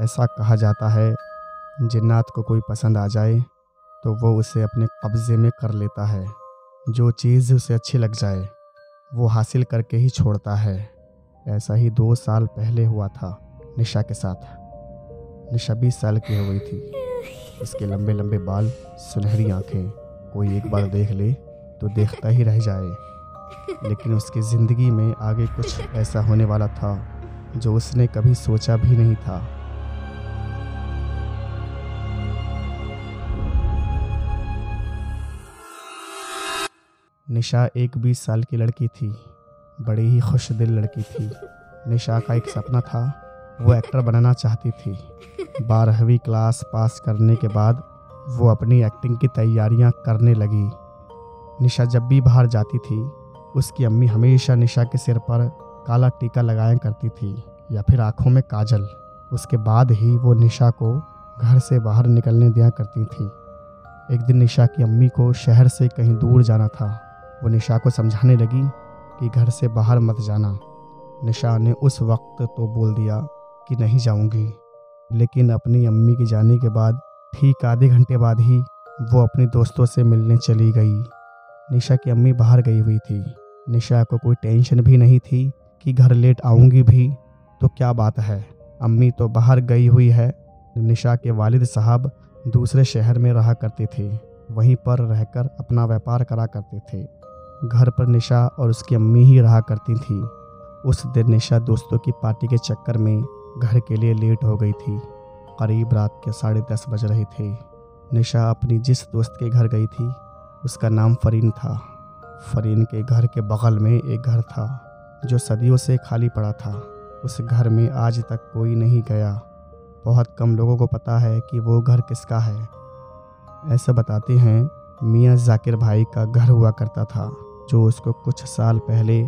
ऐसा कहा जाता है, जिन्नात को कोई पसंद आ जाए तो वो उसे अपने कब्ज़े में कर लेता है। जो चीज़ उसे अच्छी लग जाए, वो हासिल करके ही छोड़ता है। ऐसा ही दो साल पहले हुआ था, निशा के साथ। निशा बीस साल की हो गई थी। उसके लंबे लंबे बाल, सुनहरी आँखें, कोई एक बार देख ले तो देखता ही रह जाए। लेकिन उसकी ज़िंदगी में आगे कुछ ऐसा होने वाला था, जो उसने कभी सोचा भी नहीं था। निशा एक बीस साल की लड़की थी, बड़ी ही खुश दिल लड़की थी। निशा का एक सपना था, वो एक्टर बनना चाहती थी। बारहवीं क्लास पास करने के बाद वो अपनी एक्टिंग की तैयारियाँ करने लगी। निशा जब भी बाहर जाती थी, उसकी अम्मी हमेशा निशा के सिर पर काला टीका लगाया करती थी या फिर आँखों में काजल। उसके बाद ही वो निशा को घर से बाहर निकलने दिया करती थी। एक दिन निशा की अम्मी को शहर से कहीं दूर जाना था। वो निशा को समझाने लगी कि घर से बाहर मत जाना। निशा ने उस वक्त तो बोल दिया कि नहीं जाऊँगी, लेकिन अपनी अम्मी के जाने के बाद ठीक आधे घंटे बाद ही वो अपने दोस्तों से मिलने चली गई। निशा की अम्मी बाहर गई हुई थी। निशा को कोई टेंशन भी नहीं थी कि घर लेट आऊँगी भी तो क्या बात है? अम्मी तो बाहर गई हुई है। निशा के वालिद साहब दूसरे शहर में रहा करते थे, वहीं पर रहकर अपना व्यापार करा करते थे। घर पर निशा और उसकी अम्मी ही रहा करती थी। उस दिन निशा दोस्तों की पार्टी के चक्कर में घर के लिए लेट हो गई थी। करीब रात के साढ़े दस बज रहे थे। निशा अपनी जिस दोस्त के घर गई थी, उसका नाम फरीन था। फरीन के घर के बगल में एक घर था, जो सदियों से खाली पड़ा था। उस घर में आज तक कोई नहीं गया। बहुत कम लोगों को पता है कि वो घर किसका है। ऐसा बताते हैं मियाँ जाकिर भाई का घर हुआ करता था। जो उसको कुछ साल पहले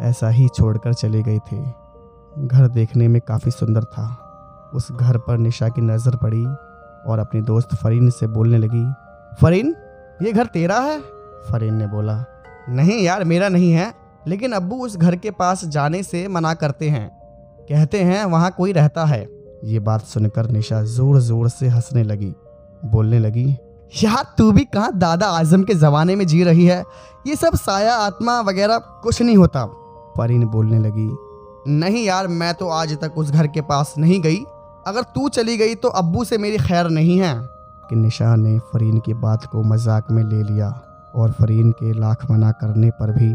ऐसा ही छोड़कर चले गए थे। घर देखने में काफ़ी सुंदर था। उस घर पर निशा की नज़र पड़ी और अपनी दोस्त फरीन से बोलने लगी, फरीन, ये घर तेरा है? फरीन ने बोला, नहीं यार, मेरा नहीं है, लेकिन अब्बू उस घर के पास जाने से मना करते हैं। कहते हैं वहाँ कोई रहता है। ये बात सुनकर निशा ज़ोर ज़ोर से हंसने लगी, बोलने लगी यार, तू भी कहाँ दादा आज़म के ज़माने में जी रही है? ये सब साया आत्मा वगैरह कुछ नहीं होता। फरीन बोलने लगी, नहीं यार, मैं तो आज तक उस घर के पास नहीं गई। अगर तू चली गई तो अब्बू से मेरी खैर नहीं है। कि निशा ने फरीन की बात को मज़ाक में ले लिया और फरीन के लाख मना करने पर भी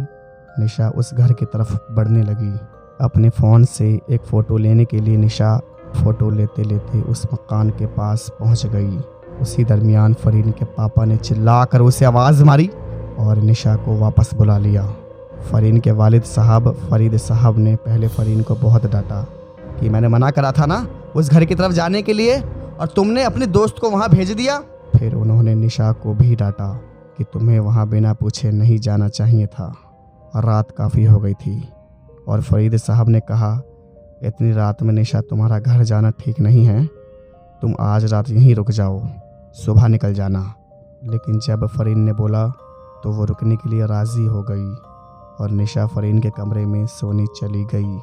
निशा उस घर की तरफ़ बढ़ने लगी। अपने फ़ोन से एक फ़ोटो लेने के लिए निशा फ़ोटो लेते लेते उस मकान के पास पहुँच गई। उसी दरमियान फरीन के पापा ने चिल्ला कर उसे आवाज़ मारी और निशा को वापस बुला लिया। फ़रीन के वालिद साहब, फरीद साहब ने पहले फ़रीन को बहुत डांटा कि मैंने मना करा था ना उस घर की तरफ़ जाने के लिए और तुमने अपने दोस्त को वहाँ भेज दिया? फिर उन्होंने निशा को भी डांटा कि तुम्हें वहाँ बिना पूछे नहीं जाना चाहिए था और रात काफ़ी हो गई थी और फरीद साहब ने कहा, इतनी रात में निशा तुम्हारा घर जाना ठीक नहीं है। तुम आज रात यहीं रुक जाओ। सुबह निकल जाना। लेकिन जब फरीन ने बोला तो वो रुकने के लिए राज़ी हो गई और निशा फरीन के कमरे में सोने चली गई।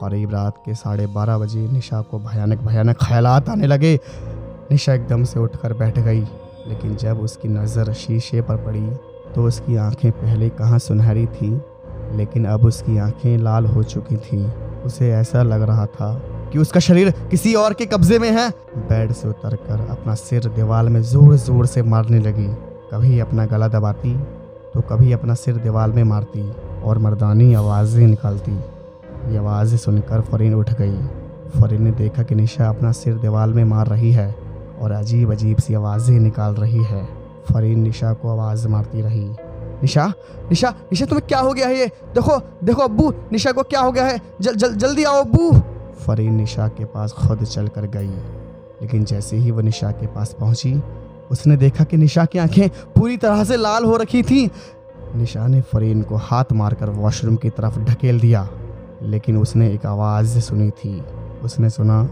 करीब रात के साढ़े बारह बजे निशा को भयानक भयानक ख्यालात आने लगे। निशा एकदम से उठकर बैठ गई, लेकिन जब उसकी नज़र शीशे पर पड़ी तो उसकी आँखें पहले कहाँ सुनहरी थी, लेकिन अब उसकी आँखें लाल हो चुकी थीं। उसे ऐसा लग रहा था कि उसका शरीर किसी और के कब्जे में है। बेड से उतरकर अपना सिर दीवार में ज़ोर ज़ोर से मारने लगी। कभी अपना गला दबाती तो कभी अपना सिर दीवार में मारती और मर्दानी आवाज़ें निकालती। ये आवाज़ें सुनकर फरीन उठ गई। फरीन ने देखा कि निशा अपना सिर दीवार में मार रही है और अजीब अजीब सी आवाज़ें निकाल रही है। फरीन निशा को आवाज़ मारती रही। निशा निशा निशा तुम्हें क्या हो गया है ये? देखो देखो अब्बू निशा को क्या हो गया है? जल, जल, जल्दी आओ अब्बू। फरीन निशा के पास खुद चल कर गई। लेकिन जैसे ही वो निशा के पास पहुँची उसने देखा कि निशा की आँखें पूरी तरह से लाल हो रखी थी। निशा ने फरीन को हाथ मारकर वॉशरूम की तरफ़ ढकेल दिया लेकिन उसने एक आवाज़ सुनी थी। उसने सुना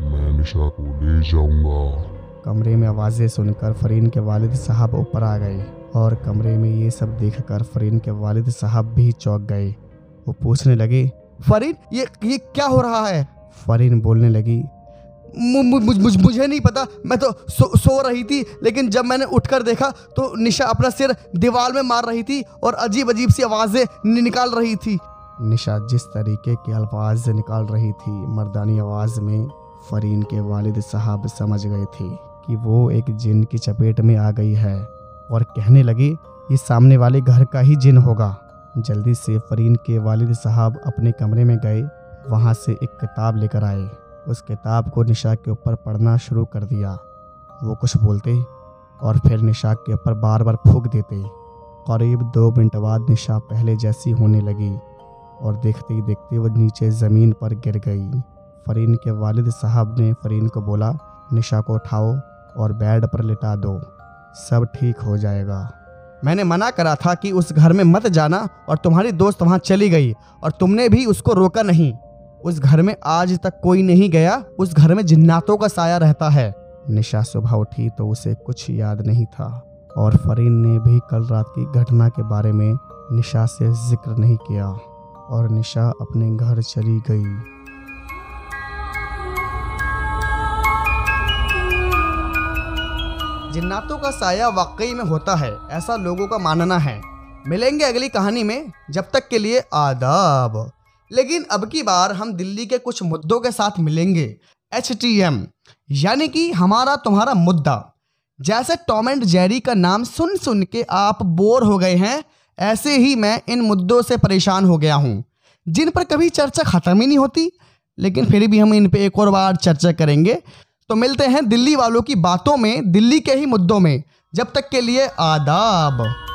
मैं निशा को ले जाऊँगा। कमरे में आवाज़ें सुनकर फरीन के वालिद साहब ऊपर आ गए और कमरे में ये सब देखकर फरीन के वालिद साहब भी चौंक गए। वो पूछने लगे फरीन ये ये क्या हो रहा है? फरीन बोलने लगी। मु, मु, मुझ, मुझ, मुझे नहीं पता। मैं तो सो, सो रही थी लेकिन जब मैंने उठकर देखा तो निशा अपना सिर दीवार में मार रही थी और अजीब अजीब सी आवाज़ें निकाल रही थी। निशा जिस तरीके के अल्फाज निकाल रही थी मर्दानी आवाज़ में फरीन के वालिद साहब समझ गए थे कि वो एक जिन की चपेट में आ गई है और कहने लगी ये सामने वाले घर का ही जिन होगा। जल्दी से फरीन के वालिद साहब अपने कमरे में गए, वहाँ से एक किताब लेकर आए। उस किताब को निशा के ऊपर पढ़ना शुरू कर दिया। वो कुछ बोलते और फिर निशा के ऊपर बार बार फूक देते। करीब दो मिनट बाद निशा पहले जैसी होने लगी और देखते ही देखते वो नीचे ज़मीन पर गिर गई। फरीन के वालिद साहब ने फरीन को बोला, निशा को उठाओ और बेड पर लिटा दो, सब ठीक हो जाएगा। मैंने मना करा था कि उस घर में मत जाना और तुम्हारी दोस्त वहाँ चली गई और तुमने भी उसको रोका नहीं। उस घर में आज तक कोई नहीं गया, उस घर में जिन्नातों का साया रहता है। निशा सुबह उठी तो उसे कुछ याद नहीं था और फरीन ने भी कल रात की घटना के बारे में निशा से ज़िक्र नहीं किया और निशा अपने घर चली गई। जिन्नातों का साया वाकई में होता है, ऐसा लोगों का मानना है। मिलेंगे अगली कहानी में, जब तक के लिए आदाब। लेकिन अब की बार हम दिल्ली के कुछ मुद्दों के साथ मिलेंगे। एच टी एम यानी कि हमारा तुम्हारा मुद्दा। जैसे टॉम एंड जेरी का नाम सुन सुन के आप बोर हो गए हैं, ऐसे ही मैं इन मुद्दों से परेशान हो गया हूँ। जिन पर कभी चर्चा ख़त्म ही नहीं होती, लेकिन फिर भी हम इन पे एक और बार चर्चा करेंगे। तो मिलते हैं दिल्ली वालों की बातों में, दिल्ली के ही मुद्दों में। जब तक के लिए आदाब।